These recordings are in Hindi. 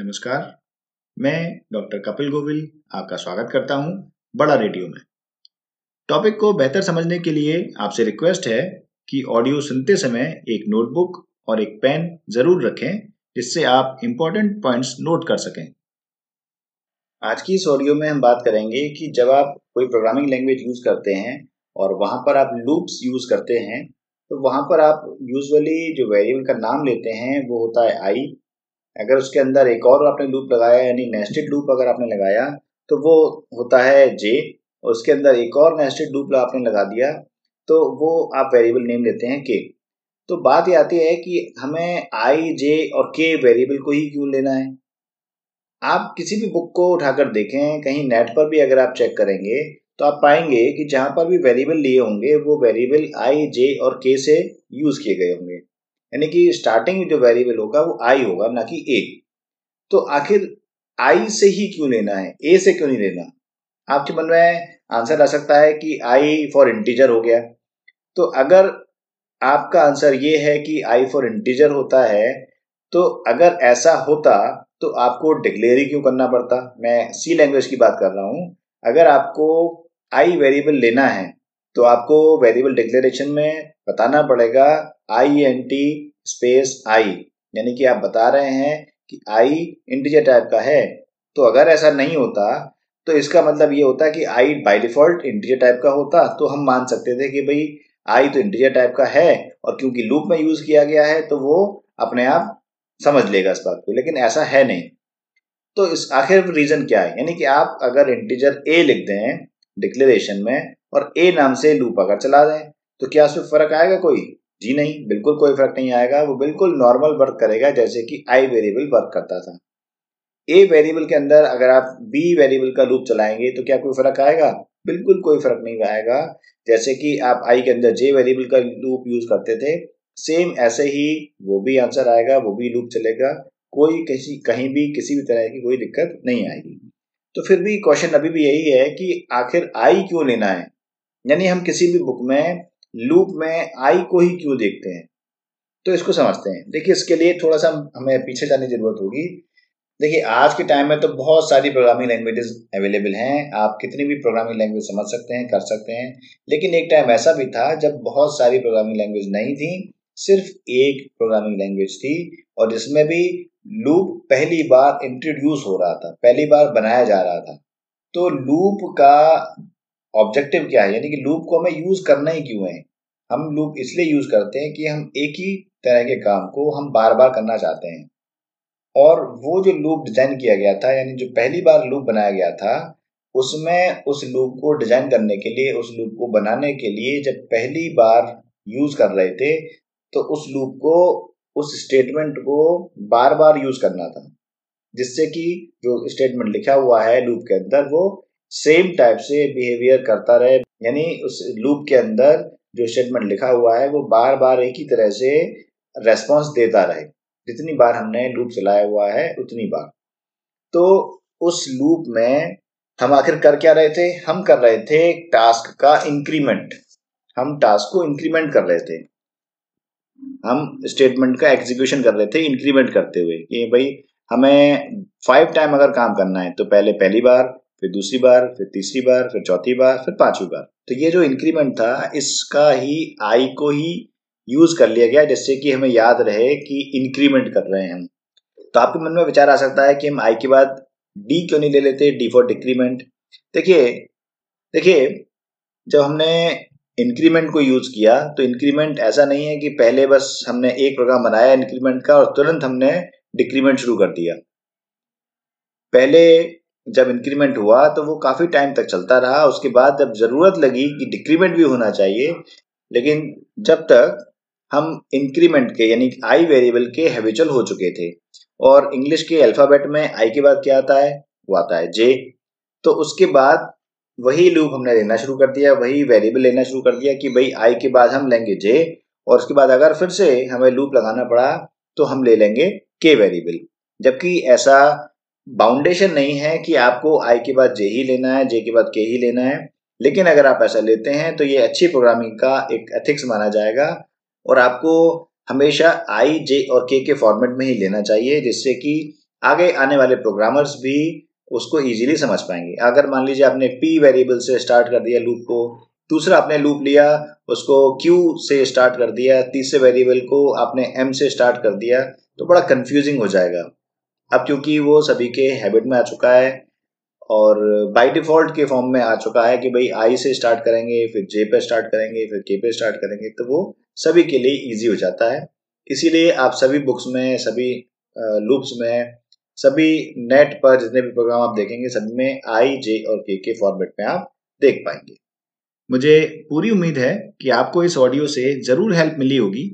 नमस्कार। मैं डॉक्टर कपिल गोविल आपका स्वागत करता हूँ बड़ा रेडियो में। टॉपिक को बेहतर समझने के लिए आपसे रिक्वेस्ट है कि ऑडियो सुनते समय एक नोटबुक और एक पेन ज़रूर रखें, जिससे आप इंपॉर्टेंट पॉइंट्स नोट कर सकें। आज की इस ऑडियो में हम बात करेंगे कि जब आप कोई प्रोग्रामिंग लैंग्वेज यूज़ करते हैं और वहाँ पर आप लूप्स यूज़ करते हैं तो वहाँ पर आप यूजुअली जो वेरिएबल का नाम लेते हैं, वो होता है आई। अगर उसके अंदर एक और आपने लूप लगाया, यानी नेस्टेड लूप अगर आपने लगाया तो वो होता है जे और उसके अंदर एक और नेस्टेड लूप आपने लगा दिया तो वो आप वेरिएबल नेम लेते हैं के तो बात ये आती है कि हमें आई जे और के वेरिएबल को ही क्यों लेना है? आप किसी भी बुक को उठाकर देखें, कहीं नेट पर भी अगर आप चेक करेंगे तो आप पाएँगे कि जहाँ पर भी वेरिएबल लिए होंगे, वो वेरिएबल आई जे और के से यूज़ किए गए होंगे। यानी कि स्टार्टिंग जो वेरिएबल होगा वो आई होगा, ना कि ए तो आखिर आई से ही क्यों लेना है? ए से क्यों नहीं लेना? आपके मन में आंसर आ सकता है कि आई फॉर इंटीजर हो गया। तो अगर आपका आंसर ये है कि आई फॉर इंटीजर होता है तो अगर ऐसा होता तो आपको डिक्लेयर ही क्यों करना पड़ता? मैं सी लैंग्वेज की बात कर रहा हूँ। अगर आपको आई वेरिएबल लेना है तो आपको वेरिएबल डिक्लेरेशन में बताना पड़ेगा I N T space I यानी कि आप बता रहे हैं कि आई इंटीजर टाइप का है। तो अगर ऐसा नहीं होता तो इसका मतलब ये होता कि I by default integer type का होता तो हम मान सकते थे कि भाई आई तो इंटीजर टाइप का है, और क्योंकि लूप में यूज़ किया गया है तो वो अपने आप समझ लेगा इस बात को, लेकिन ऐसा है नहीं। तो इस आखिर रीजन क्या है? यानी कि आप अगर इंटीजर ए लिख दें डिक्लेरेशन में और ए नाम से लूप अगर चला दें तो क्या उसमें फ़र्क आएगा कोई? जी नहीं, बिल्कुल कोई फ़र्क नहीं आएगा। वो बिल्कुल नॉर्मल वर्क करेगा, जैसे कि आई वेरिएबल वर्क करता था। ए वेरिएबल के अंदर अगर आप बी वेरिएबल का लूप चलाएँगे तो क्या कोई फ़र्क आएगा? बिल्कुल कोई फ़र्क नहीं आएगा। जैसे कि आप आई के अंदर जे वेरिएबल का लूप यूज़ करते थे सेम ऐसे ही वो भी आंसर आएगा, वो भी लूप चलेगा। कोई किसी, कहीं भी किसी भी तरह की कोई दिक्कत नहीं आएगी। तो फिर भी क्वेश्चन अभी भी यही है कि आखिर आई क्यों लेना है? यानी हम किसी भी बुक में लूप में आई को ही क्यों देखते हैं? तो इसको समझते हैं। देखिए, इसके लिए थोड़ा सा हमें पीछे जाने की ज़रूरत होगी। देखिए, आज के टाइम में तो बहुत सारी प्रोग्रामिंग लैंग्वेजेस अवेलेबल हैं। आप कितनी भी प्रोग्रामिंग लैंग्वेज समझ सकते हैं, कर सकते हैं। लेकिन एक टाइम ऐसा भी था, जब बहुत सारी प्रोग्रामिंग लैंग्वेज नहीं थी, सिर्फ़ एक प्रोग्रामिंग लैंग्वेज थी और जिसमें भी लूप पहली बार इंट्रोड्यूस हो रहा था, पहली बार बनाया जा रहा था। तो लूप का ऑब्जेक्टिव क्या है? यानी कि लूप को हमें यूज़ करना ही क्यों है? हम लूप इसलिए यूज़ करते हैं कि हम एक ही तरह के काम को हम बार बार करना चाहते हैं। और वो जो लूप डिज़ाइन किया गया था, यानी जो पहली बार लूप बनाया गया था, उसमें उस लूप को डिज़ाइन करने के लिए, उस लूप को बनाने के लिए जब पहली बार यूज़ कर रहे थे तो उस लूप को, उस स्टेटमेंट को बार बार यूज़ करना था। जिससे कि जो स्टेटमेंट लिखा हुआ है लूप के अंदर, वो सेम टाइप से बिहेवियर करता रहे। यानी उस लूप के अंदर जो स्टेटमेंट लिखा हुआ है, वो बार बार एक ही तरह से रेस्पॉन्स देता रहे। जितनी बार हमने लूप चलाया हुआ है, उतनी बार। तो उस लूप में हम आखिर कर क्या रहे थे? हम कर रहे थे टास्क का इंक्रीमेंट हम टास्क को इंक्रीमेंट कर रहे थे। हम स्टेटमेंट का एग्जीक्यूशन कर रहे थे इंक्रीमेंट करते हुए कि भाई, हमें फाइव टाइम अगर काम करना है तो पहले पहली बार फिर दूसरी बार, फिर तीसरी बार, फिर चौथी बार, फिर पांचवी बार। तो ये जो इंक्रीमेंट था, इसका ही आई को ही यूज़ कर लिया गया जिससे कि हमें याद रहे कि इंक्रीमेंट कर रहे हैं हम। तो आपके मन में विचार आ सकता है कि हम आई के बाद डी क्यों नहीं ले लेते? डी फॉर डिक्रीमेंट देखिए देखिए, जब हमने इंक्रीमेंट को यूज़ किया तो इंक्रीमेंट ऐसा नहीं है कि पहले बस हमने एक प्रोग्राम बनाया इंक्रीमेंट का और तुरंत हमने डिक्रीमेंट शुरू कर दिया। पहले जब इंक्रीमेंट हुआ तो वो काफ़ी टाइम तक चलता रहा। उसके बाद जब ज़रूरत लगी कि डिक्रीमेंट भी होना चाहिए, लेकिन जब तक हम इंक्रीमेंट के, यानी आई वेरिएबल के हैबिचुअल हो चुके थे, और इंग्लिश के अल्फ़ाबेट में आई के बाद क्या आता है? वो आता है जे तो उसके बाद वही लूप हमने लेना शुरू कर दिया, वही वेरिएबल लेना शुरू कर दिया कि भाई आई के बाद हम लेंगे जे और उसके बाद अगर फिर से हमें लूप लगाना पड़ा तो हम ले लेंगे के वेरिएबल जबकि ऐसा बाउंडेशन नहीं है कि आपको आई के बाद जे ही लेना है जे के बाद के ही लेना है। लेकिन अगर आप ऐसा लेते हैं तो ये अच्छी प्रोग्रामिंग का एक एथिक्स माना जाएगा और आपको हमेशा आई जे और के के फॉर्मेट में ही लेना चाहिए, जिससे कि आगे आने वाले प्रोग्रामर्स भी उसको इजीली समझ पाएँगे। अगर मान लीजिए आपने पी वेरिएबल से स्टार्ट कर दिया लूप को, दूसरा आपने लूप लिया, उसको क्यू से स्टार्ट कर दिया, तीसरे वेरिएबल को आपने एम से स्टार्ट कर दिया तो बड़ा कंफ्यूजिंग हो जाएगा। अब क्योंकि वो सभी के हैबिट में आ चुका है और बाय डिफ़ॉल्ट के फॉर्म में आ चुका है कि भाई आई से स्टार्ट करेंगे, फिर जे पे स्टार्ट करेंगे, फिर के पे स्टार्ट करेंगे तो वो सभी के लिए इजी हो जाता है। इसीलिए आप सभी बुक्स में, सभी लूप्स में, सभी नेट पर जितने भी प्रोग्राम आप देखेंगे सभी में आई जे और के के फॉर्मेट में आप देख पाएँगे। मुझे पूरी उम्मीद है कि आपको इस ऑडियो से ज़रूर हेल्प मिली होगी।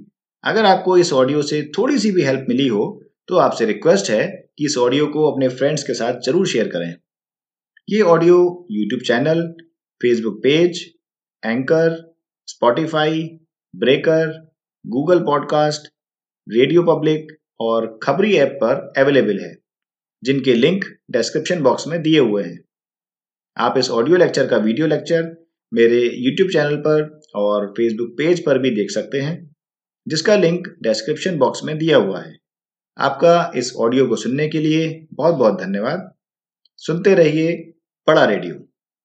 अगर आपको इस ऑडियो से थोड़ी सी भी हेल्प मिली हो तो आपसे रिक्वेस्ट है कि इस ऑडियो को अपने फ्रेंड्स के साथ ज़रूर शेयर करें। ये audio YouTube channel Facebook page anchor Spotify breaker Google podcast radio public और खबरी ऐप पर अवेलेबल है, जिनके लिंक डिस्क्रिप्शन बॉक्स में दिए हुए हैं। आप इस ऑडियो लेक्चर का वीडियो लेक्चर मेरे यूट्यूब चैनल पर और फेसबुक पेज पर भी देख सकते हैं, जिसका लिंक डिस्क्रिप्शन बॉक्स में दिया हुआ है। आपका इस ऑडियो को सुनने के लिए बहुत बहुत धन्यवाद। सुनते रहिए पड़ा रेडियो।